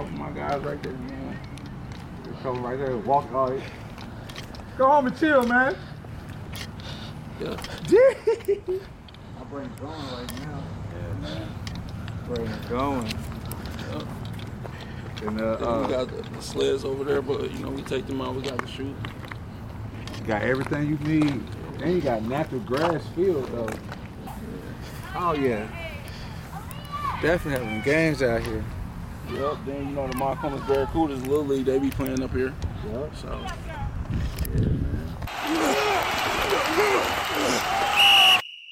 couple of my guys right there, man. A couple right there. Walk all right. Go home and chill, man. Yeah. I bring it going right now. Yeah, man. Bring it going. And uh, Then uh, we got the, the sleds over there, but you know we take them out. We got the shoot. you got everything you need. And you got natural grass field though. Oh yeah. Definitely having games out here. Yep. Then you know the Montgomery Barracudas Little League. They be playing up here. Yep. So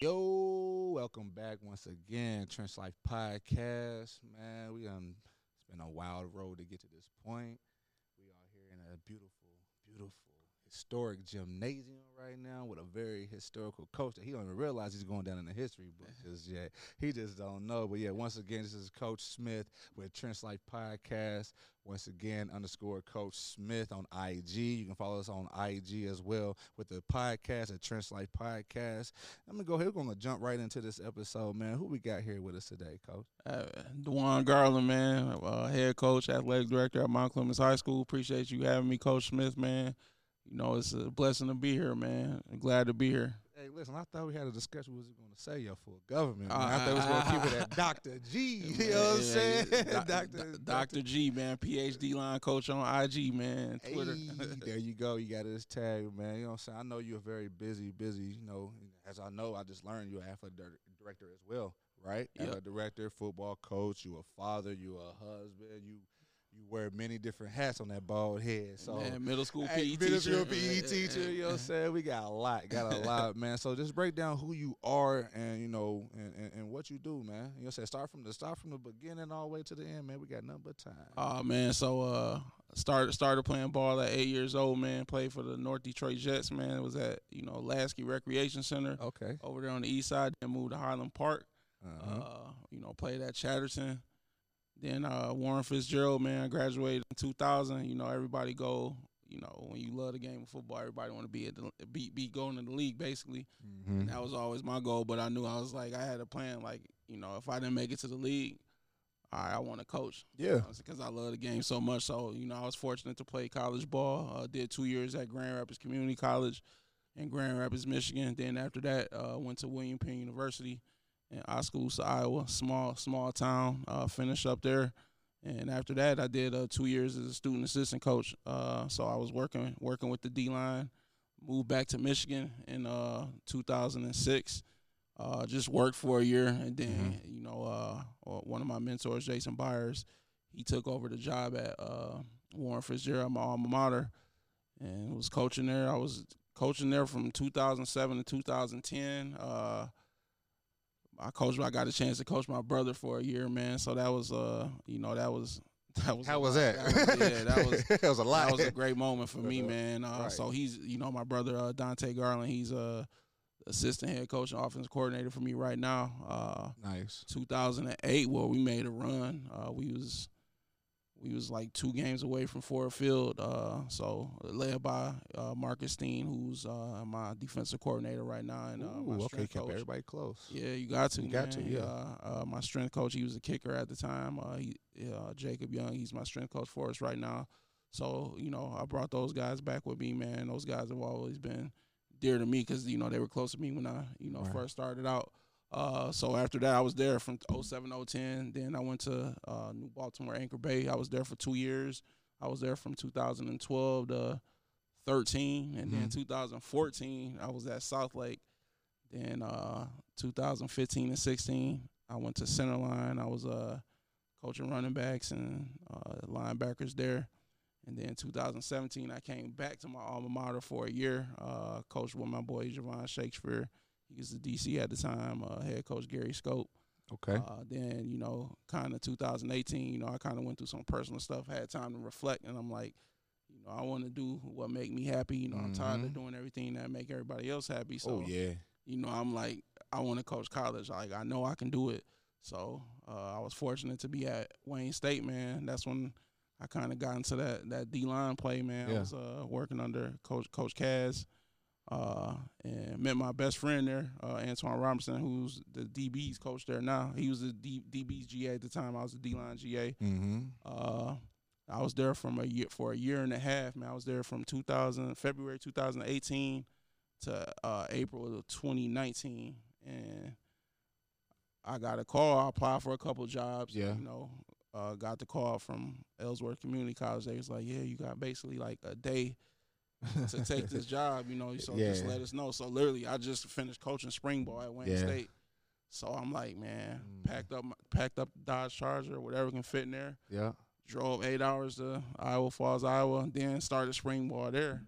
Yo, welcome back once again, Trench Life Podcast. Man, we um, it's been a wild road to get to this point. We are here in a beautiful, beautiful, historic gymnasium right now with a very historical coach that he don't even realize he's going down in the history book just yet. He just don't know. But yeah, once again, this is Coach Smith with Trench Life Podcast. Once again, underscore Coach Smith on IG. You can follow us on IG as well with the podcast at Trench Life Podcast. I'm gonna go ahead. We're gonna jump right into this episode, man. Who we got here with us today, Coach? uh, DeJuan Garland, man, uh, head coach, athletic director at Mount Clemens High School. Appreciate you having me, Coach Smith, man. You know it's a blessing to be here, man. I'm glad to be here. Hey, listen, I thought we had a discussion. What was he gonna say? Your for government. Man. Uh, I thought we was gonna keep it at Dr. G. You know what I'm saying? Doc- Dr. Dr. G, man, PhD line coach on IG, man, Twitter. Hey, there you go. You got his tag, man. You know what I'm saying? I know you're very busy, busy. You know, as I know, I just learned you're an athletic director as well, right? Yep. Athletic director, football coach. You a father. You a husband. You you wear many different hats on that bald head. So. man, middle school Hey, PE middle teacher. school PE teacher, you know what I'm saying? We got a lot, got a lot, man. So just break down who you are and you know and, and, and what you do, man. You know what I'm saying? Start from the start from the beginning all the way to the end, man. We got nothing but time. Oh man, so uh started started playing ball at eight years old, man. Played for the North Detroit Jets, man. It was at, you know, Lasky Recreation Center okay. over there on the east side, then moved to Highland Park. Uh-huh. Uh, you know, played at Chatterton. Then uh Warren Fitzgerald, man, I graduated in two thousand. You know, everybody go, you know, when you love the game of football, everybody wanna be at the be be going to the league basically. Mhm. And that was always my goal. But I knew I was like I had a plan, like, you know, if I didn't make it to the league, right, I want to coach Yeah. because I love the game so much. So you know, I was fortunate to play college ball. Uh, did two years at Grand Rapids Community College in Grand Rapids, Michigan. Then after that, uh, went to William Penn University in Oskaloosa, Iowa, small small town. Uh, finished up there, and after that, I did uh, two years as a student assistant coach. Uh, so I was working working with the D line. Moved back to Michigan in uh, 2006. Uh, just worked for a year, and then you know, uh, one of my mentors, Jason Byers, he took over the job at uh, Warren Fitzgerald, my alma mater, and was coaching there. I was coaching there from 2007 to 2010. Uh, I coached. I got a chance to coach my brother for a year, man. So that was, uh, you know, that was that was. How was lot. that? was- yeah, that was that was a lot. that was a great moment for me, man. Uh, Right. So he's, you know, my brother uh, Dante Garland. He's a assistant head coach and offensive coordinator for me right now. Uh, nice. 2008, well, we made a run. Uh, we was we was like two games away from Ford Field. Uh, so led by uh, Marcus Steen, who's uh, my defensive coordinator right now, and uh, my okay, kept coach. everybody close. Yeah, you got to. You got to, yeah. Uh, uh, my strength coach, he was a kicker at the time. Uh, he, uh, Jacob Young, he's my strength coach for us right now. So you know, I brought those guys back with me, man. Those guys have always been dear to me because you know they were close to me when I you know Right. first started out. Uh, so after that, I was there from 07, 010. Then I went to uh, New Baltimore Anchor Bay. I was there for two years. I was there from 2012 to 13, and then Mhm. 2014 I was at South Lake. Then uh, 2015 and 16, I went to Centerline. I was uh, coaching running backs and uh, linebackers there. And then 2017, I came back to my alma mater for a year. Uh, coached with my boy Javon Shakespeare. He was the DC at the time. Uh, head coach Gary Scope. Okay. Uh, then you know, kind of 2018, you know, I kind of went through some personal stuff. Had time to reflect, and I'm like, you know, I want to do what make me happy. You know, I'm tired of Mhm. doing everything that make everybody else happy. So oh yeah. you know, I'm like, I want to coach college. Like, I know I can do it. So uh, I was fortunate to be at Wayne State, man. That's when I kind of got into that that D line play, man. Yeah. I was uh, working under Coach Coach Kaz, uh, and met my best friend there, uh, Antoine Robinson, who's the DB's coach there now. He was the D, DB's GA at the time. I was the D line GA. Mm-hmm. Uh, I was there from a year for a year and a half. Man, I was there from 2000 February 2018 to uh, April of 2019, and I got a call. I applied for a couple jobs. Yeah. you know, uh, got the call from Ellsworth Community College. They was like, "Yeah, you got basically like a day to take this job." You know, so just let us know. So literally, I just finished coaching spring ball at Wayne Yeah. State. So I'm like, man, Mm. packed up, my- packed up Dodge Charger, whatever can fit in there. Yeah. Drove eight hours to Iowa Falls, Iowa. Then started spring ball there,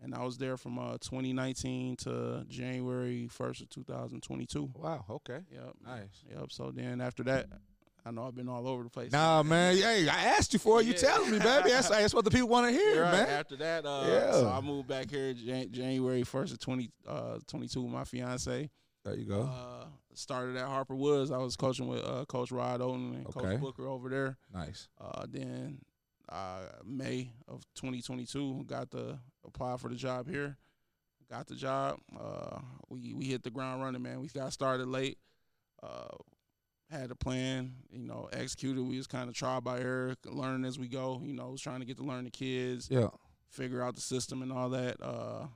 and I was there from uh, 2019 to January 1st of 2022. Wow. Okay. Yep. Nice. Yep. So then after that, I know I've been all over the place. Nah, man. Hey, I asked you for it. You Yeah. telling me, baby. That's, that's what the people want to hear, Right, man. After that, uh, Yeah. so I moved back here Jan- January 1st of 20, uh, 22 with my fiance. There you go. Uh, started at Harper Woods. I was coaching with uh, Coach Rod Oden and Okay. Coach Booker over there. nice. Uh, then uh, May of 2022, got to apply for the job here. Got the job. Uh, we we hit the ground running, man. We got started late. Uh, had a plan, you know, executed. We was kind of trial by error, learning as we go. You know, was trying to get to learn the kids, Yeah. figure out the system and all that. Uh,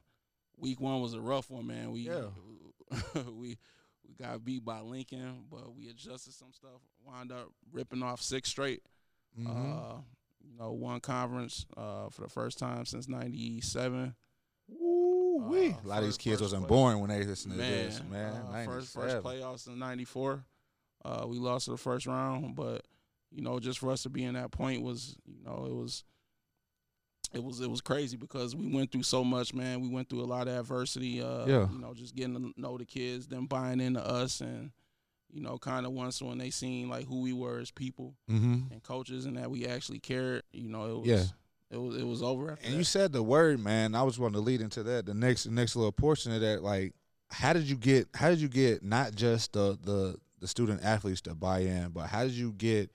week one was a rough one, man. We Yeah. we we got beat by Lincoln, but we adjusted some stuff. Wound up ripping off six straight. Mhm. Uh, you know, one conference uh, for the first time since '97. Ooh, uh, a lot of these kids wasn't play- born when they listen to Man, this, man. uh, first first playoffs in '94. Uh, we lost to the first round, but you know, just for us to be in that point was, you know, it was. It was it was crazy because we went through so much, man. We went through a lot of adversity. Uh, Yeah. You know, just getting to know the kids, them buying into us, and you know, kind of once when they seen like who we were as people Mhm. and coaches, and that we actually cared. You know, it was Yeah. it was it was over after And that. you said the word, man. I was going to lead into that. The next the next little portion of that, like, how did you get? How did you get not just the the the student athletes to buy in, but how did you get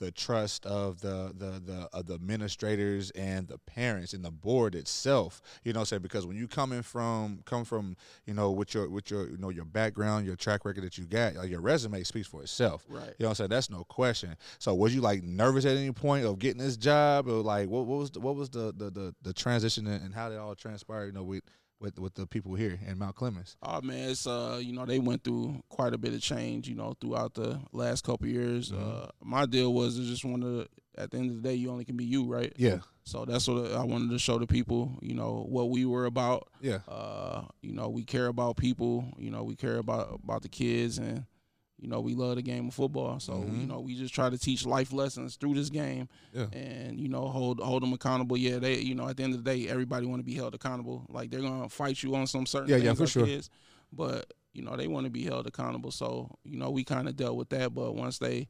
the trust of the the the of the administrators and the parents and the board itself? You know, what I'm saying because when you coming from come from you know with your with your you know your background, your track record that you got, like your resume speaks for itself. right. You know what I'm saying? That's no question. So was you like nervous at any point of getting this job or like what, what was the, what was the, the, the, the transition and how did it all transpire, you know, with, with with the people here in Mount Clemens? Oh man, it's uh, you know, they went through quite a bit of change, you know, throughout the last couple years. Mhm. Uh, my deal was just want to, at the end of the day, you only can be you, right? Yeah. So that's what I wanted to show the people, you know, what we were about. Yeah. Uh, you know, we care about people. You know, we care about about the kids, and you know, we love the game of football. So Mhm. you know, we just try to teach life lessons through this game, Yeah. and you know, hold hold them accountable. Yeah, they, you know, at the end of the day, everybody want to be held accountable. Like they're gonna fight you on some certain Yeah, things, yeah, for sure. Kids, but you know, they want to be held accountable. So you know, we kind of dealt with that. But once they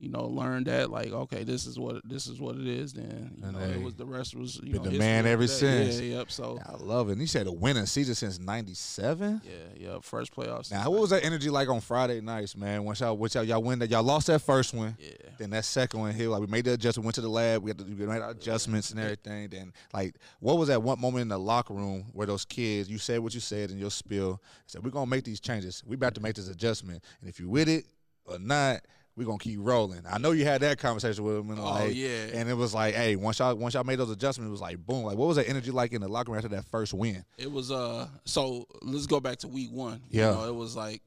you know, learned that like, okay, this is what this is what it is. Then you And know, it was the rest was you been know the man ever that. since. Yeah, yep. So I love it. And you said a winning season since '97. yeah, yeah. First playoffs. Now, what was that energy like on Friday nights, man? Once y'all, once y'all, y'all win that, y'all lost that first one. Yeah. Then that second one here, like we made the adjustment, went to the lab, we had to we made our adjustments and everything. Then, like, what was that one moment in the locker room where those kids, you said what you said in your spiel, said we're gonna make these changes, we about to make this adjustment, and if you with it or not, we're gonna keep rolling. I know you had that conversation with them, and Oh like, yeah. and it was like, hey, once y'all once y'all made those adjustments, it was like boom. Like, what was that energy like in the locker room after that first win? It was uh so let's go back to week one. Yeah. You know, it was like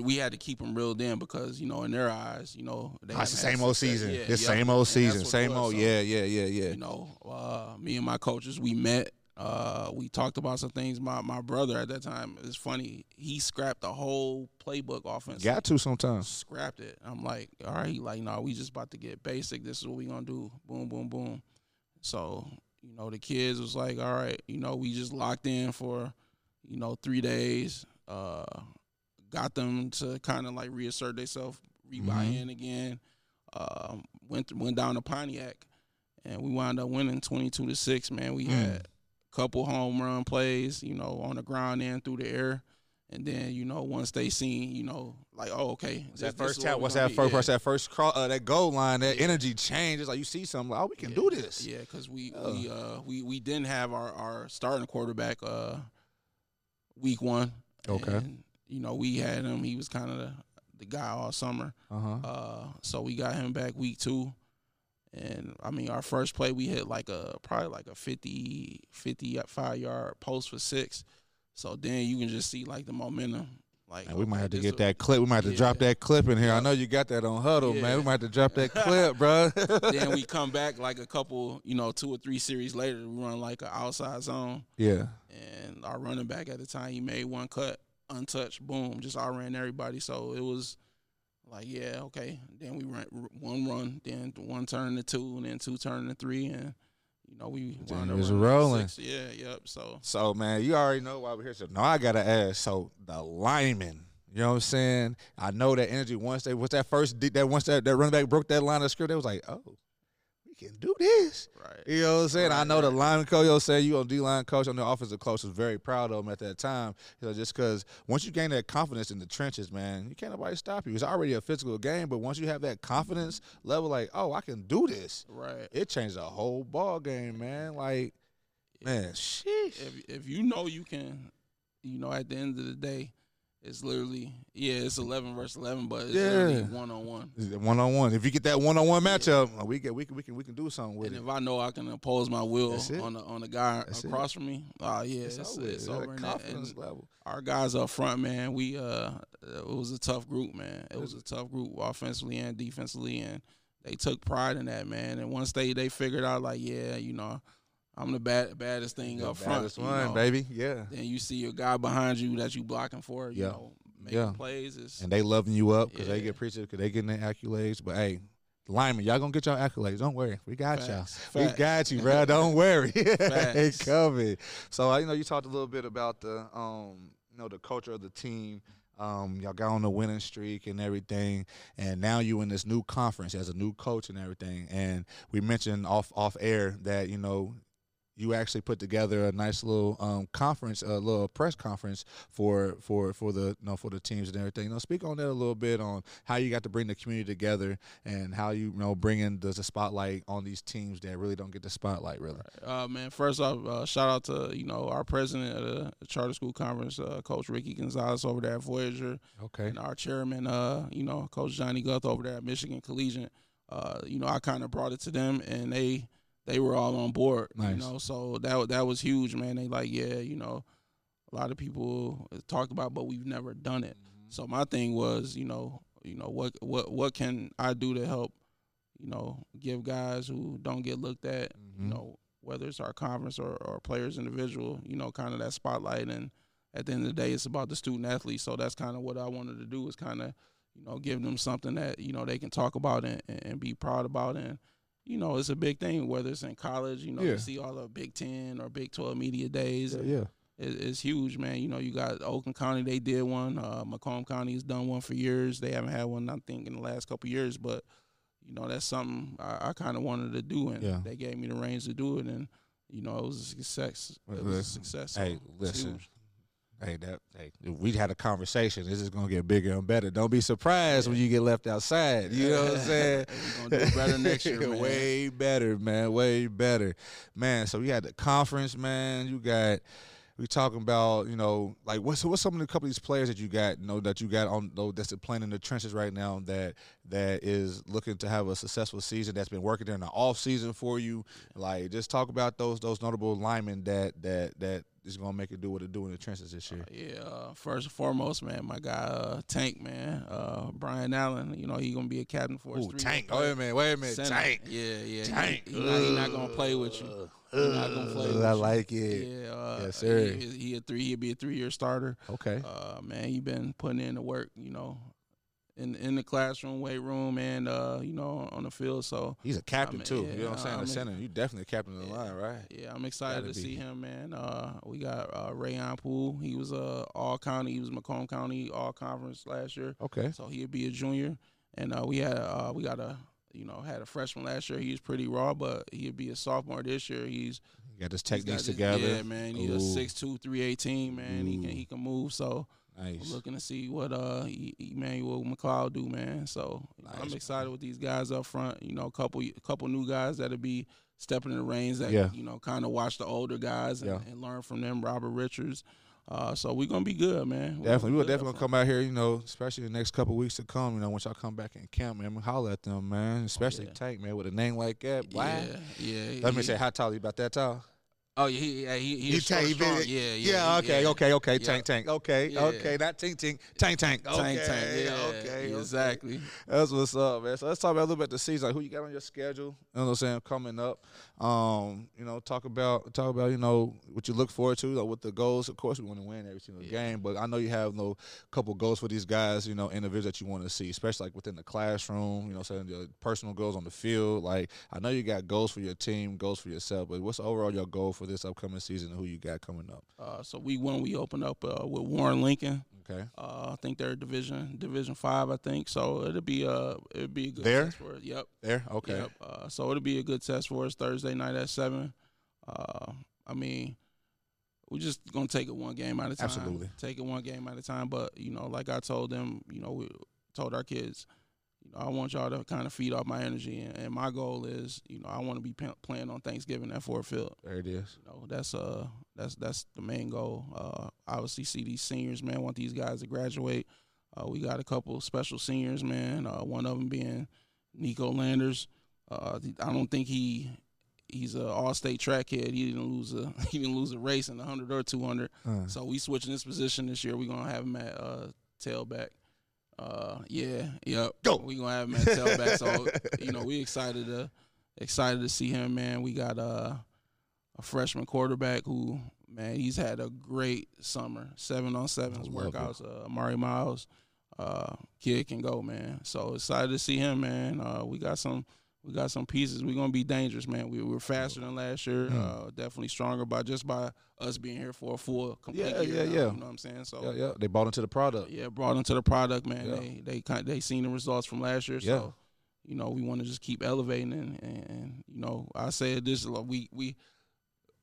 we had to keep them reeled in because you know in their eyes, you know, they Oh, it's the same old season. Yeah, this yep. same old And season. Same old. So, Yeah, yeah, yeah, yeah. You know, uh, me and my coaches, we met. Uh, we talked about some things. My my brother at that time is funny. He scrapped the whole playbook offense. Got to sometimes. scrapped it. I'm like, all right, he like, no, we just about to get basic. This is what we gonna do. Boom, boom, boom. So, you know, the kids was like, all right, you know, we just locked in for, you know, three days. Uh, got them to kind of like reassert themselves, rebuy Mhm. in again. Um, went went down to Pontiac, and we wound up winning twenty two to six. Man, we Mm. had couple home run plays, you know, on the ground and through the air. And then you know, once they seen, you know, like, oh, okay, that first tap? What's that first? Yeah. That first cross? Uh, that goal line. That Yeah. energy change. It's like you see something. Like, oh, we can Yeah. do this. Yeah, because we we uh we we didn't have our our starting quarterback uh week one. Okay. And, you know, we had him. He was kind of the, the guy all summer. Uh huh. Uh, so we got him back week two, And I mean, our first play, we hit like a probably like a 50, 55 yard post for six. So then you can just see like the momentum. Like And we might have to get that clip. We might have to Yeah. drop that clip in here. I know you got that on huddle, man. We might have to drop that clip, bro. then we come back like a couple, you know, two or three series later. We run like an outside zone, yeah. and our running back at the time he made one cut, untouched, boom, just outran everybody. So it was like, yeah, okay. Then we ran one run, then one turn to two, and then two turn to three, and you know we wound up was rolling. six. Yeah, yep. So So man, you already know why we're here. So now I gotta ask. So the linemen, you know what I'm saying? I know that energy once they was that first that once that, that running back broke that line of script, they was like, oh, can do this. right, You know what I'm saying? I Right, know the right. lineman coach, yo, said you on D line coach, on the offensive coach was very proud of him at that time. You know, just because once you gain that confidence in the trenches, man, you can't nobody stop you. It's already a physical game, but once you have that confidence level, like, oh, I can do this, right. it changed the whole ball game, man. Like, man, sheesh. if if you know you can, you know, at the end of the day, it's literally yeah, it's eleven versus eleven, but it's literally Yeah. one on one. One on one. If you get that one on one matchup, we can we can we can we can do something with And it. if I know I can impose my will on the on the guy That's it. across from me, oh yeah, It's, it's, over. it's, It's at a over. And, that- confidence and level. our guys up front, man, we uh, it was a tough group, man. It was a tough group offensively and defensively, and they took pride in that, man. And once they they figured out, like, yeah, you know, I'm the bad baddest thing The up front, baddest one, know. baby. Yeah. Then you see your guy behind you that you blocking for, you Yeah. know, making Yeah. plays. Is And they loving you up because they get appreciated because they getting their accolades. But hey, linemen, y'all gonna get your accolades. Don't worry, we got Facts. y'all. We got you, bro. Don't worry. Facts. covered. So uh, you know, you talked a little bit about the um, you know, the culture of the team. Um, y'all got on the winning streak and everything, and now you in this new conference as a new coach and everything. And we mentioned off off air that you know you actually put together a nice little um, conference, a little press conference for for for the you know for the teams and everything. You know, speak on that a little bit on how you got to bring the community together and how you, you know bringing the, the spotlight on these teams that really don't get the spotlight really. Uh, man, first off, uh, shout out to you know our president of the charter school conference, uh, Coach Ricky Gonzalez over there at Voyager, Okay. and our chairman, uh, you know, Coach Johnny Guth over there at Michigan Collegiate. Uh, you know, I kind of brought it to them, and they they were all on board. You know, so that that was huge, man. They like, yeah, you know, a lot of people talked about, but we've never done it. So my thing was, you know, you know what what what can I do to help, you know, give guys who don't get looked at, you Mhm. know, whether it's our conference or, or players individual, you know, kind of that spotlight. And at the end of the day, it's about the student athlete. So that's kind of what I wanted to do is kind of, you know, give them something that you know they can talk about and, and, and be proud about. And you know, it's a big thing whether it's in college. You know, Yeah. you see all the Big Ten or Big Twelve media days. Yeah, yeah. it- it's huge, man. You know, you got Oakland County, they did one. Uh, Macomb County has done one for years. They haven't had one, I think, in the last couple years, but you know, that's something I, I kind of wanted to do, and Yeah. they gave me the reins to do it, and you know, it was a success. It was a success. so Hey, it's listen. Hey, that hey, we had a conversation. This is gonna get bigger and better. Don't be surprised when you get left outside. You know what I'm saying? We're gonna do better next year, man. Way better, man. Way better, man. So we had the conference, man. You got. We talking about you know like what's what's some of the couple of these players that you got you know that you got on though that's playing in the trenches right now that that is looking to have a successful season that's been working during the off season for you like just talk about those those notable linemen that that that is gonna make it do what it do in the trenches this year. Yeah, uh, first and foremost, man, my guy uh, Tank, man, uh, Brian Allen. You know, he gonna be a captain for us. Ooh, Tank. Oh, wait a minute. Wait a minute. Center. Tank. Yeah, yeah. Tank. He, not, he not gonna play with you. He not gonna play with I you. like it. Yeah, uh, Yes, sir. He, he a three. He'll be a three-year starter. Okay. Uh, man, he been putting in the work. You know, in in the classroom, weight room, and uh, you know, on the field. So He's a captain I mean, too. yeah, you know what I'm saying? I The center. You definitely a captain of the Yeah. line, right? yeah, I'm excited Gotta to be. see him, man. Uh, we got uh, Rayon Poole. He was uh, all county. He was Macomb County all conference last year. Okay. So he'll be a junior, and uh, we had uh, we got a you know had a freshman last year. He was pretty raw, but he'll be a sophomore this year. He's You got his got techniques this- together. Yeah, man. He's Ooh. a six two, three eighteen, man. He Ooh. can he can move. So Nice. I'm looking to see what uh Emmanuel McLeod do, man. So Nice, I'm excited with these guys up front. You know, a couple a couple new guys that'll be stepping in the reins that Yeah. you know kind of watch the older guys and, Yeah. and learn from them. Robert Richards. Uh, so we're gonna be good, man. We're Definitely, we will good definitely gonna come out here. You know, especially the next couple weeks to come. You know, once y'all come back in camp, man, holler at them, man. Especially Oh, yeah. Tank, man, with a name like that. Boy. Yeah, yeah. Let me say, how tall you about that tall? Oh yeah, he, yeah, he, he, He strong, tank, he been- Yeah, yeah. Yeah, okay, yeah. okay, okay. Tank, tank. Okay, Yeah. okay. Not tink, tink. Tank, tank. Okay, Tank, tank. Yeah, okay, okay. exactly. That's what's up, man. So let's talk about a little bit the season. Like who you got on your schedule? You know what I'm saying? Coming up. Um, you know, talk about talk about, you know, what you look forward to, like, with the goals. Of course we want to win every single game, but I know you have no couple goals for these guys, you know, individuals that you want to see, especially like within the classroom, you know, saying your personal goals on the field. Like I know you got goals for your team, goals for yourself, but what's overall your goal for this upcoming season and who you got coming up? Uh, so we when we open up uh, with Warren Lincoln. Okay. Uh, I think they're division division five. I think so. It'll be uh it'll be a good There? test for us. Yep. There? Okay. Yep. Uh, so it'll be a good test for us Thursday night at seven. Uh, I mean, we're just gonna take it one game at a time. Absolutely. take it one game at a time. But you know, like I told them, you know, we told our kids, you know, I want y'all to kind of feed off my energy, and, and my goal is, you know, I want to be p- playing on Thanksgiving at Ford Field. There it is. You know, that's uh that's that's the main goal. Uh, obviously, see these seniors, man. Want these guys to graduate. Uh, we got a couple special seniors, man. Uh, one of them being Nico Landers. Uh, I don't think he he's an all-state track kid. He didn't lose a he didn't lose a race in the hundred or two hundred. Uh, So we switching this position this year. We're gonna have him at uh, tailback. Uh, yeah, yep. Go. We gonna have him at tailback. so you know, we excited to excited to see him, man. We got uh, a freshman quarterback who, man, he's had a great summer. Seven on sevens it. workouts. Uh, Amari Miles, uh, kid can go, man. So excited to see him, man. Uh, we got some. We got some pieces. We're gonna be dangerous, man. We were faster than last year. Mm. Uh, definitely stronger by just by us being here for a full complete Yeah, year. yeah, now, yeah. You know what I'm saying? So yeah, yeah. They bought into the product. yeah, brought into the product, man. Yeah. They they kind they seen the results from last year, Yeah. so you know we want to just keep elevating and, and, and you know I said this we we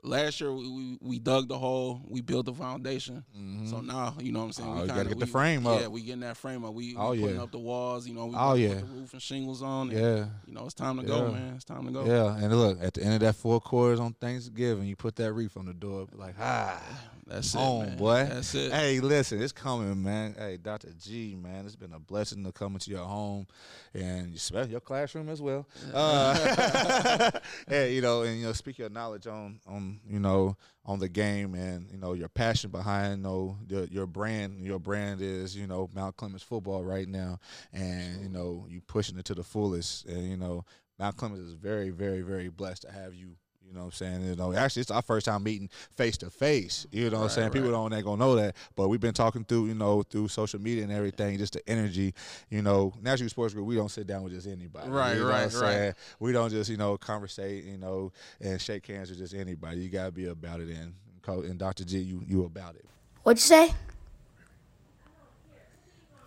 last year we, we we dug the hole, we built the foundation. Mhm. So now you know what I'm saying. Oh, we you gotta kinda- get the frame up. Yeah, we getting that frame up. We, we Oh, putting yeah. up the walls. You know, we Oh, yeah. the roof and shingles on. and, yeah. you know it's time to go, man. It's time to go. Yeah, and look at the end of that four quarters on Thanksgiving, you put that reef on the door, like ah. That's it, On, man. boy. That's it. Hey, listen, it's coming, man. Hey, Dr. G, man, it's been a blessing to come into your home and your classroom as well. Uh, hey, you know, and you know, speak your knowledge on on you know on the game and you know your passion behind you know your, your brand. Your brand is you know Mount Clemens football right now, and you know you pushing it to the fullest. And you know Mount Clemens is very, very, very blessed to have you. You know what I'm saying? You know, actually, it's our first time meeting face to face. You know what I'm Right, saying? People don't ain't gonna know that, but we've been talking through, you know, through social media and everything, just the energy. You know, National Sports Group, we don't sit down with just anybody. Right, you know right, what I'm right. We don't just, you know, conversate, you know, and shake hands with just anybody. You gotta be about it, and and Dr. G, you you about it. What'd you say?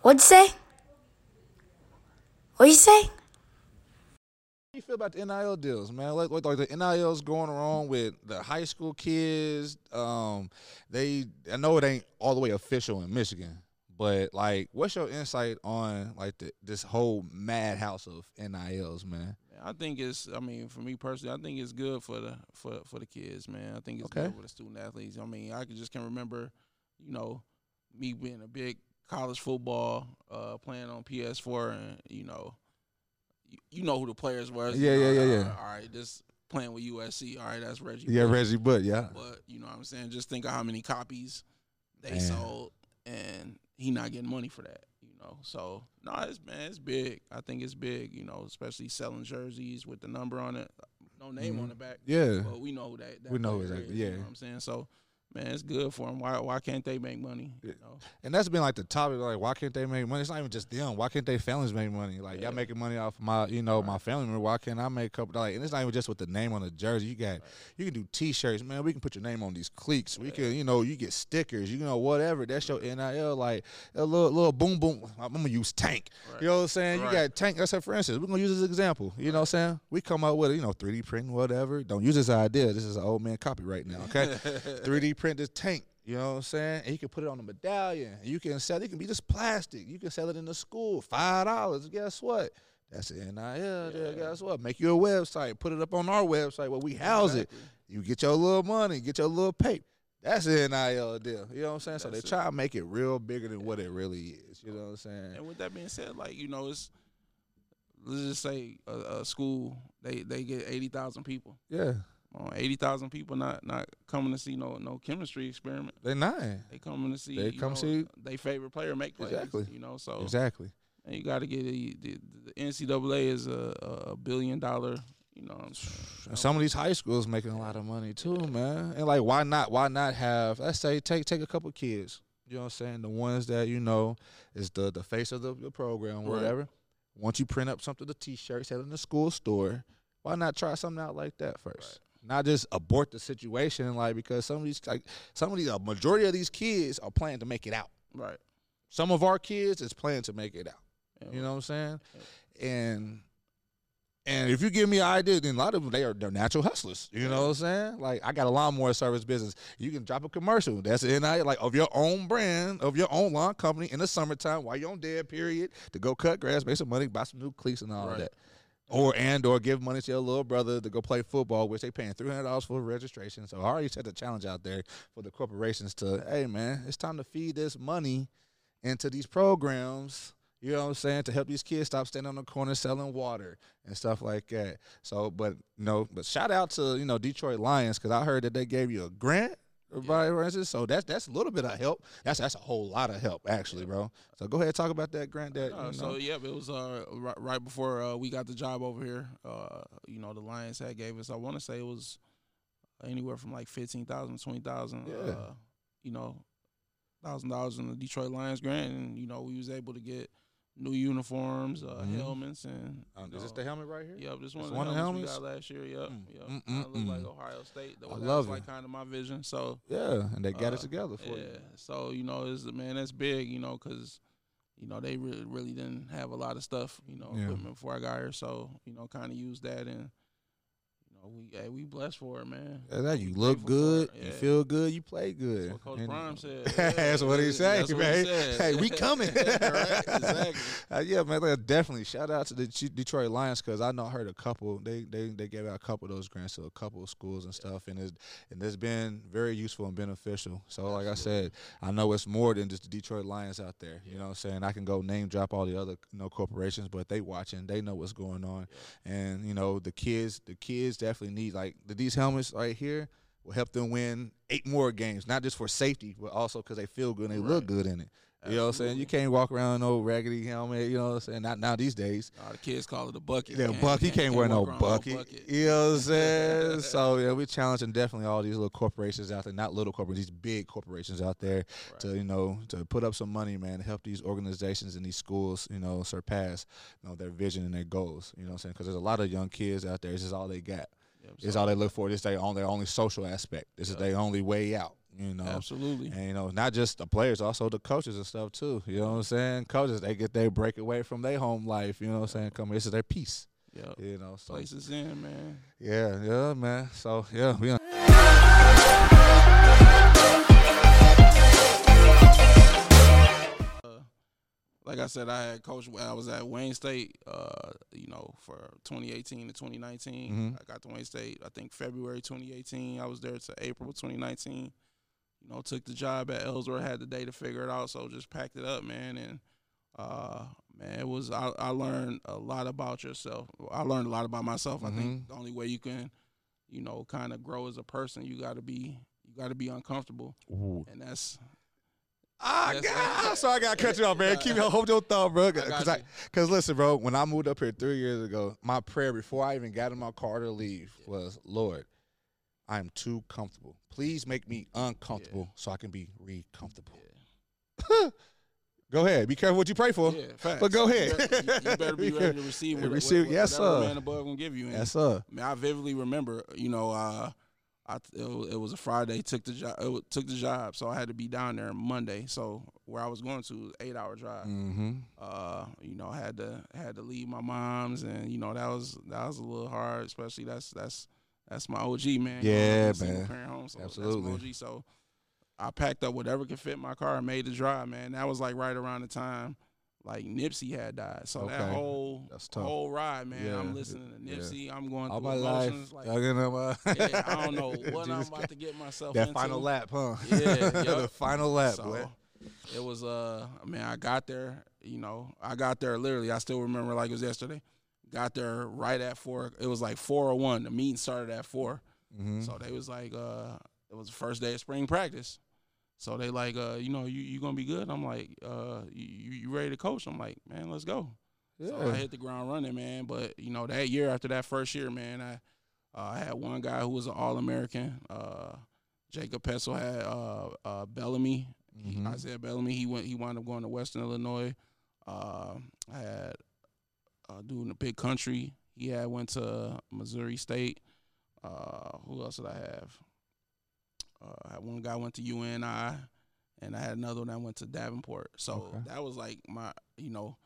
What'd you say? What'd you say? You feel about the NIL deals, man? Like, like, like the NILs going around with the high school kids. Um, they I know it ain't all the way official in Michigan, but like, what's your insight on like the, this whole madhouse of NILs, man? I think it's. I mean, for me personally, I think it's good for the for for the kids, man. I think it's Okay. good for the student athletes. I mean, I just can remember, you know, me being a big college football, uh, playing on PS4, and you know, you, you know who the players were. Yeah, yeah, yeah, yeah. All right, this playing with USC. All right, that's Reggie. Yeah, Bush. Reggie Bush, yeah. But you know what I'm saying? Just think of how many copies they Man. sold, and he not getting money for that. You know, so no, it's man, it's big. I think it's big. You know, especially selling jerseys with the number on it, no name Mhm. on the back. Yeah. But we know that. that We know exactly, is, You yeah. know what I'm saying? So, man, it's good for them. Why why can't they make money? You know? And that's been like the topic, like why can't they make money? It's not even just them. Why can't they families make money? Like Yeah. y'all making money off my, you know, my family member. Why can't I make a couple? Like, and it's not even just with the name on the jersey. You got, you can do T-shirts, man. We can put your name on these cleats. We can, you know, you get stickers. You know, whatever. That's your NIL. Like a little, little boom, boom. I'm gonna use Tank. Right. You know what I'm saying? Right. You got Tank. That's for instance. We're gonna use this example. You know what I'm saying? We come up with, you know, 3D printing, whatever. Don't use this idea. This is an old man copyright now. Okay. 3D print this tank. You know what I'm saying? And you can put it on a medallion. And you can sell it. It can be just plastic. You can sell it in the school. Five dollars. Guess what? That's the NIL. there. Guess what? Make you a website. Put it up on our website where we house it. You get your little money. Get your little pay. That's the NIL deal. You know what I'm saying? so they it. try to make it real bigger than what it really is. You know what I'm saying? And with that being said, like you know, it's let's just say a, a school they they get eighty thousand people. Yeah, Uh, eighty thousand people not not coming to see no no chemistry experiment. They're not They coming to see They come know, see- they favorite player make plays. Exactly. You know, so exactly. and you got to get a, the, the NCAA is a, a billion dollar. You know, what I'm saying? And some of these high schools making a lot of money too, man. And like, why not? Why not have? Let's say take take a couple kids. You know what I'm saying? The ones that you know is the the face of the, the program, Right. whatever. Once you print up something, the T-shirts, sell in the school store. Why not try something out like that first? Not just abort the situation, like because some of these, like some of these, a uh, majority of these kids are planning to make it out. right. Some of our kids is planning to make it out. Yeah, You know what I'm saying? And and if you give me an idea, then a lot of them they are they're natural hustlers. You know what I'm saying? Like I got a lawnmower service business. You can drop a commercial. That's in I like of your own brand, of your own lawn company in the summertime while you're on dead period to go cut grass, make some money, buy some new cleats and all of that. Or and or give money to your little brother to go play football, which they paying three hundred dollars for registration. So I already set the challenge out there for the corporations to, hey man, it's time to feed this money into these programs. You know what I'm saying? To help these kids stop standing on the corner selling water and stuff like that. So, but no, but shout out to you know Detroit Lions because I heard that they gave you a grant, by for instance. So that's that's a little bit of help. That's that's a whole lot of help actually, bro. So go ahead and talk about that grant. That Uh, you so know. yeah, it was uh right, right before uh, we got the job over here. Uh, you know, the Lions had gave us. I want to say it was anywhere from like fifteen thousand, twenty thousand. Yeah. Uh, you know, thousand dollars in the Detroit Lions grant, and you know we was able to get new uniforms, uh, Mhm. helmets, and Um, is this the helmet right here? Yep, this one This of the one of the helmets, we got last year. Yep, Mm, yep. mm, mm, look like mm. Ohio State. That I love it. like kind of my vision. So Yeah, and they got uh, it together for yeah. you. So you know, it's man, that's big. You know, because you know they really really didn't have a lot of stuff. You know, Yeah. equipment before I got here. So you know, kind of used that and. We hey, we blessed for it, man. Yeah, that you look good, it, you feel good, you play good. That's what Coach Prime said. That's what he said, man. said. Hey, we coming. right? Exactly. Uh, yeah, man. Definitely. Shout out to the Detroit Lions because I know I heard a couple. They they they gave out a couple of those grants to a couple of schools and stuff, and it's and it's been very useful and beneficial. So, like I said, I know it's more than just the Detroit Lions out there. You know what I'm saying? I can go name drop all the other you know corporations, but they watching. They know what's going on, and you know the kids. The kids definitely need like the, these helmets right here will help them win eight more games, not just for safety, but also because they feel good and they look good in it. You know what I'm saying? You can't walk around in no raggedy helmet. You know what I'm saying? Not now these days. Nah, the kids call it a bucket. Yeah, man. buck. He can't wear no with a bucket. You know what I'm saying? so yeah, we're challenging definitely all these little corporations out there, not little corporations, these big corporations out there, Right. to you know to put up some money, man, to help these organizations and these schools, you know, surpass you know their vision and their goals. You know what I'm saying? Because there's a lot of young kids out there. This is all they got. Yep, It's all they look for. This is their only their only social aspect. This is their only way out. You know. Absolutely. And you know, not just the players, also the coaches and stuff too. You know what I'm saying? Coaches, they get their break away from their home life. You know what I'm saying? Come, this is their peace. Yep. You know, so Places in, man. yeah, yeah, man. So yeah, we. Like I said, I had coach. I was at Wayne State, uh, you know, for 2018 to 2019. Mhm. I got to Wayne State. I think February 2018. I was there to April 2019. You know, took the job at Ellsworth. Had the day to figure it out, so just packed it up, man. And uh, man, it was. I, I learned a lot about yourself. I learned a lot about myself. I think the only way you can, you know, kind of grow as a person, you got to be. You got to be uncomfortable, and that's Ah, God, so I got to cut you off, man. Keep your hold your thought, bro. Because you. because listen, bro. When I moved up here three years ago, my prayer before I even got in my car to leave was, Lord, I am too comfortable. Please make me uncomfortable so I can be re-comfortable. Go ahead. Be careful what you pray for. Yeah. But go You ahead. better- You, you better be ready to receive what, Receive- what, what yes, sir. man above gonna give you. And, Yes, sir. I mean, I vividly remember, you know, uh, I it was, it was a Friday. Took the job. It took the job, so I had to be down there Monday. So where I was going to was eight hour drive. Mm-hmm. Uh, you know, I had to had to leave my mom's, and you know that was that was a little hard, especially that's that's that's my OG man. Yeah, man. parent home, so Absolutely. That's my OG. So I packed up whatever could fit my car and made the drive, man. That was like right around the time, like Nipsey had died. So Okay. that whole That's tough. whole ride, man. Yeah. I'm listening to Yeah. Nipsey. I'm going All through my life, emotions. Like, know, uh, yeah, I don't know what I'm about to get myself That into. final lap, huh? Yeah, the final lap, So, boy. It was uh man, I got there, you know, I got there literally, I still remember like it was yesterday. Got there right at four. It was like four oh one. The meeting started at 4 Mm-hmm. So they was like, uh, it was the first day of spring practice. So they like, uh, you know, you you gonna be good? I'm like, uh, you you ready to coach? I'm like, man, let's go. yeah. So I hit the ground running, man. But you know, that year after that first year, man, I uh, I had one guy who was an All American. Uh, Jacob Petzl had uh, uh, Bellamy, He- Mhm. Isaiah Bellamy. He went. He wound up going to Western Illinois. Uh, I had uh, doing the big country. He had went to Missouri State. Uh, who else did I have? Uh, I one guy went to UNI, and I had another one that went to Davenport. So Okay. that was like my, you know,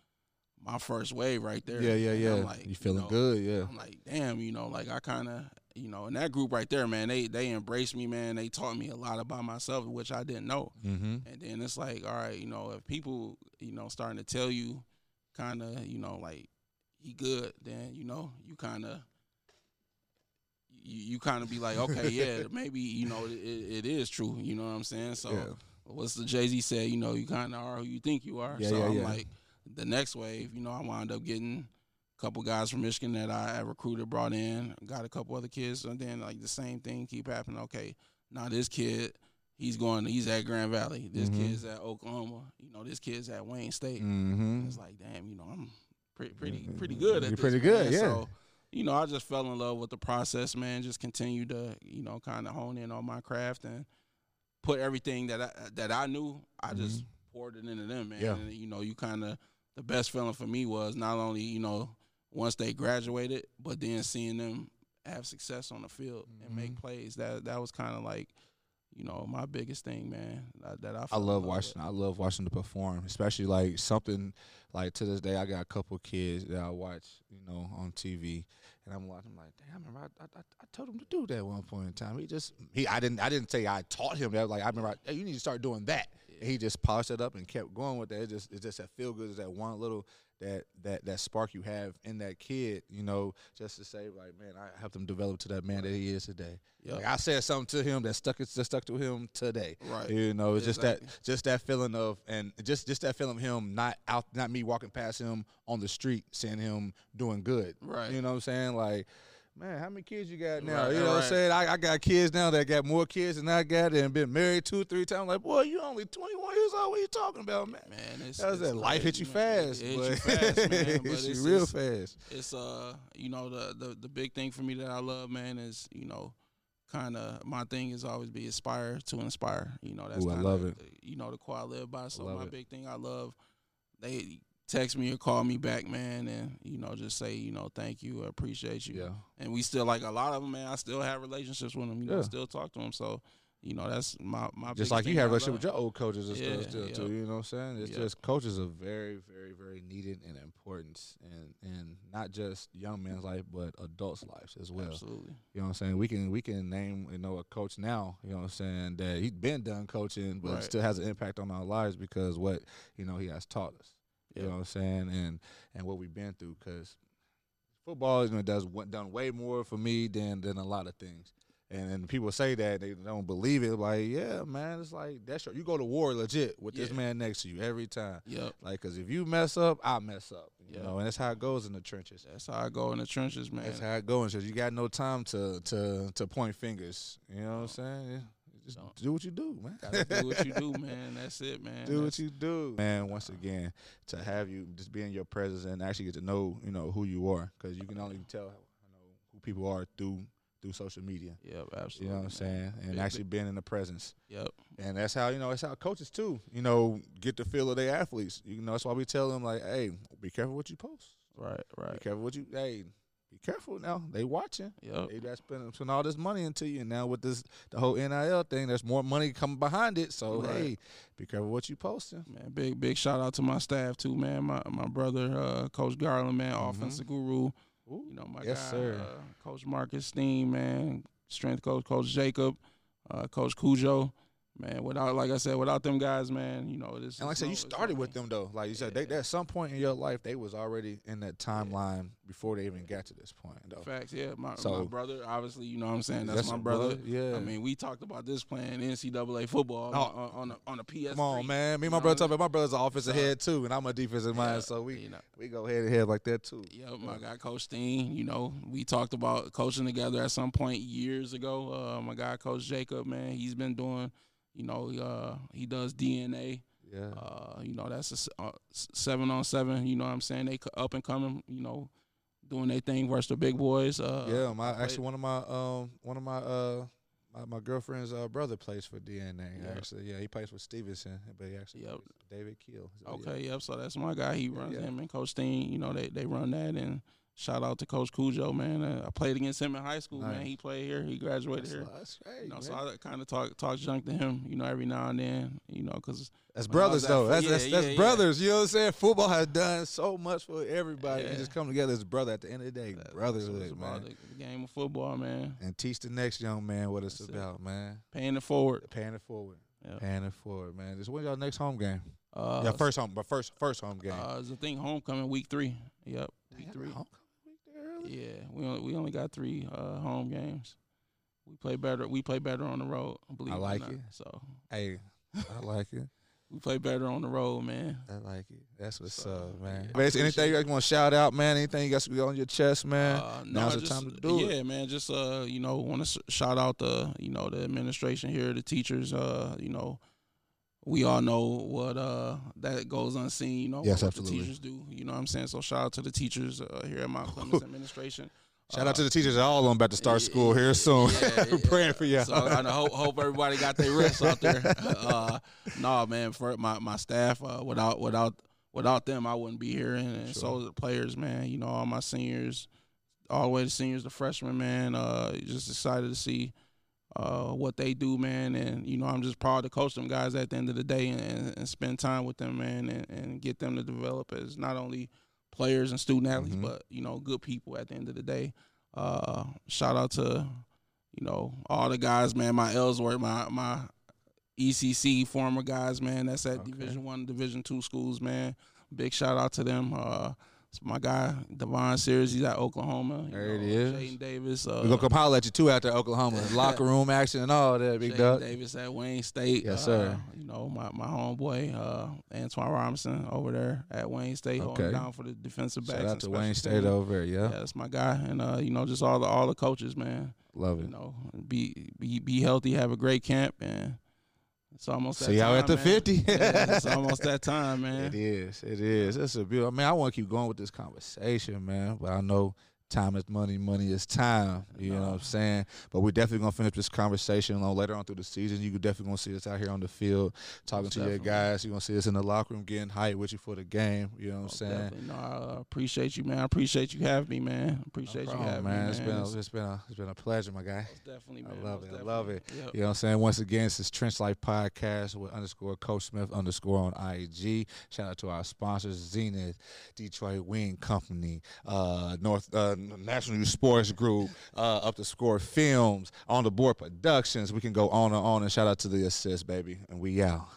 my first wave right there. yeah, yeah, yeah. I'm like, you feeling know, good? Yeah. I'm like, damn, you know, like I kind of, you know, in that group right there, man, they they embraced me, man. They taught me a lot about myself, which I didn't know. Mm-hmm. And then it's like, all right, you know, if people, you know, starting to tell you, kind of, you know, like he good, then you know, you kind of, you, you kind of be like, okay, yeah, maybe you know, it, it is true. You know what I'm saying? So, yeah. what's the Jay Z said? You know, you kind of are who you think you are. Yeah, so yeah, I'm like, the next wave, you know, I wound up getting a couple guys from Michigan that I had recruited, brought in, got a couple other kids, and then like the same thing keep happening. Okay, now this kid, he's going, he's at Grand Valley. This Mhm. kid's at Oklahoma. You know, this kid's at Wayne State. Mm-hmm. It's like, damn, you know, I'm pretty, pretty, pretty good at You're this. pretty good, man. yeah. So, you know, I just fell in love with the process, man. Just continue to, you know, kind of hone in on my craft and put everything that I that I knew. I just poured it into them, man. Mm-hmm. Yeah. And, you know, you kind of the best feeling for me was not only you know once they graduated, but then seeing them have success on the field and make Mhm. plays. That that was kind of like, you know, my biggest thing, man. That, that I I love with. watching. I love watching them perform, especially like something like to this day. I got a couple kids that I watch, you know, on TV, and I'm watching. I'm like, damn, I remember I, I, I told him to do that one point in time. He just he I didn't I didn't say I taught him that. Like I remember, I, hey, you need to start doing that. He just polished it up and kept going with that. It just it's just that feel good. Is that one little that that that spark you have in that kid, you know, just to say like, man, I helped him develop to that man that he is today. Yep. Like I said something to him that stuck it that stuck to him today. right. You know, it's just that just that feeling of and just just that feeling of him not out not me walking past him on the street seeing him doing good. Right. You know what I'm saying? Like, man, how many kids you got now? Right, you know what I'm saying? I, I got kids now that got more kids than I got and been married two, three times. Like, boy, you only 21 years old. What are you talking about, man? Man, it's, That it's that life hit you man. fast. It hit but- you fast, man. But hit it's, real it's, fast. it's uh, you know, the, the the big thing for me that I love, man, is you know, kind of my thing is always be aspire to inspire. You know, that's Ooh, I love it. the- you know the quote I live by. So my it. big thing I love, they text me or call me back, man, and you know just say you know thank you, I appreciate you, Yeah. and we still like a lot of them, man. I still have relationships with them. You know, Yeah. still talk to them. So you know that's my my Just like you have I relationship with your old coaches and Yeah, stuff still yeah. too. You know what I'm saying? It's Yeah. just coaches are very, very, very needed and important and and not just young men's life but adults' lives as well. Absolutely. You know what I'm saying? We can we can name you know a coach now. You know what I'm saying that he's been done coaching, but Right. still has an impact on our lives because what you know he has taught us. You Yeah. know what I'm saying? And and what we've been through because football you know, does done way more for me than than a lot of things. And then people say that they don't believe it. Like, yeah, man, it's like that's your, you go to war legit with this man next to you every time. Yep. Like, cause if you mess up, I mess up. You Yeah. know, and that's how it goes in the trenches. That's how I go in the trenches, man. That's how it goes. Cause you got no time to to to point fingers. You know what I'm saying? Yeah. Just Don't. do what you do, man. Gotta do what you do, man. That's it, man. do what you do, man. Once again, to have you just be in your presence and actually get to know, you know, who you are, because you can only tell, you know, who people are through through social media. Yep, absolutely. You know what I'm saying? And Big- actually being in the presence. Yep. And that's how, you know, that's how coaches too, you know, get the feel of their athletes. You know, that's why we tell them like, hey, be careful what you post. Right, right. Be careful what you hey, be careful now. They watching. Yep. They got spending all this money into you. And now with this the whole NIL thing, there's more money coming behind it. So Right. hey, be careful what you posting. Man, big big shout out to my staff too, man. My my brother, uh, Coach Garland, man, Mhm. offensive guru. Ooh, You know, my yes, guy, sir. Uh, Coach Marcus Steen, man. Strength coach, Coach Jacob, uh, Coach Cujo. Man, without like I said, without them guys, man, you know, this. And like I said, you started with them though. Like you said, they, at some point in your life, they was already in that timeline before they even got to this point. Though. Facts, yeah. My, so, my brother, obviously, you know what I'm saying. That's, that's my brother. brother. Yeah. I mean, we talked about this playing NCAA football oh. on, on, a, on a PS. Come on, man. Me and my brother talk about my brother's an offensive head too, and I'm a defensive yeah, mind, so we you know, we go head to head like that too. Yeah, my guy Coach Steen. You know, we talked about coaching together at some point years ago. Uh, my guy Coach Jacob, man, he's been doing you know, uh, he does DNA. Yeah. Uh, you know, that's a uh, seven on seven. You know what I'm saying? They up and coming. You know, doing their thing versus the big boys. Uh, yeah, my actually one of my um one of my uh my, my girlfriend's uh, brother plays for DNA. Yeah. Actually, yeah, he plays for Stevenson, but he actually yep. David Keel. So, okay, yeah. yep. So that's my guy. He runs yeah. him and Coach Steen. You know, they they run that and Shout out to Coach Cujo, man. Uh, I played against him in high school, nice. man. He played here. He graduated that's, here. That's great, you know, so I kind of talk talk junk to him, you know, every now and then, you know, because that's brothers though. That's yeah, that's, that's yeah, brothers. Yeah. You know what I'm saying? Football has done so much for everybody. Yeah. just come together as a brother at the end of the day. That, brotherhood, man. The, the, game of football, man. And teach the next young man what it's that's about, it. man. Paying it forward. Paying it forward. Yep. Paying it forward, man. Just when's y'all next home game? Uh, yeah, first home, but first first home game. Uh, I thing, homecoming week three. Yep, week three. Homecoming? Yeah, we only, we only got three uh, home games. We play better. We play better on the road. I Believe I like it. So hey, I like it. We play better on the road, man. I like it. That's what's so, up, man. But anything you guys want to shout out, man? Anything you guys to be on your chest, man? Uh, no, Now's just, the time to do yeah, it. Yeah, man. Just uh, you know, want to shout out the you know the administration here, the teachers. Uh, you know, we all know what uh that goes unseen, you know, yes, what absolutely. the teachers do. You know what I'm saying? So shout out to the teachers uh, here at Mount Clemens administration. Shout out to the teachers. at All them about to start school here soon. Yeah, yeah, Praying for you. So I hope, hope everybody got their rest out there. Uh, no, man, for my my staff, uh, without without without them, I wouldn't be here. And, and sure. so the players, man. You know, all my seniors, all the way to seniors, the freshmen, man. Uh, just excited to see uh, what they do, man. And you know, I'm just proud to coach them guys at the end of the day and, and spend time with them, man, and, and, get them to develop as not only players and student athletes, mm-hmm. but you know, good people at the end of the day. Uh, shout out to you know all the guys, man. My Ellsworth, my my ECC former guys, man. That's at okay. Division One, Division Two schools, man. Big shout out to them. Uh, it's my guy Devon Sears. He's at Oklahoma. There know, it is. Jaden Davis. Uh, we gonna come holler at you too out there, Oklahoma. Locker room action and all that, big dog. Davis at Wayne State. Yes, sir. Uh, you know my my homeboy uh, Antoine Robinson over there at Wayne State, okay. holding down for the defensive backs. Shout out to Wayne State over there. Yeah, yeah, that's my guy, and uh, you know just all the all the coaches, man. Love it. You know, be be be healthy, have a great camp, and it's almost that See y'all at the man. 50. yeah, it's almost that time, man. It is. It is. It's a beautiful. I mean, I want to keep going with this conversation, man, but I know time is money, money is time. You know what I'm saying? But we're definitely gonna finish this conversation on later on through the season. You definitely gonna see us out here on the field talking Most to definitely. your guys. You're gonna see us in the locker room getting hyped with you for the game. You know what I'm saying? Definitely. No, I appreciate you, man. I appreciate you having me, man. Appreciate no problem, you having man. me, It's been a, it's been a it's been a pleasure, my guy. Most definitely, man. I love Most it. Definitely. I love it. Yep. You know what I'm saying? Once again, this is Trench Life Podcast with underscore Coach Smith underscore on IG. Shout out to our sponsors, Zenith, Detroit Wing Company, uh, North uh, National Youth Sports Group, uh, Up the Score Films, On the Board Productions. We can go on and on. And shout out to the assist, baby. And we out.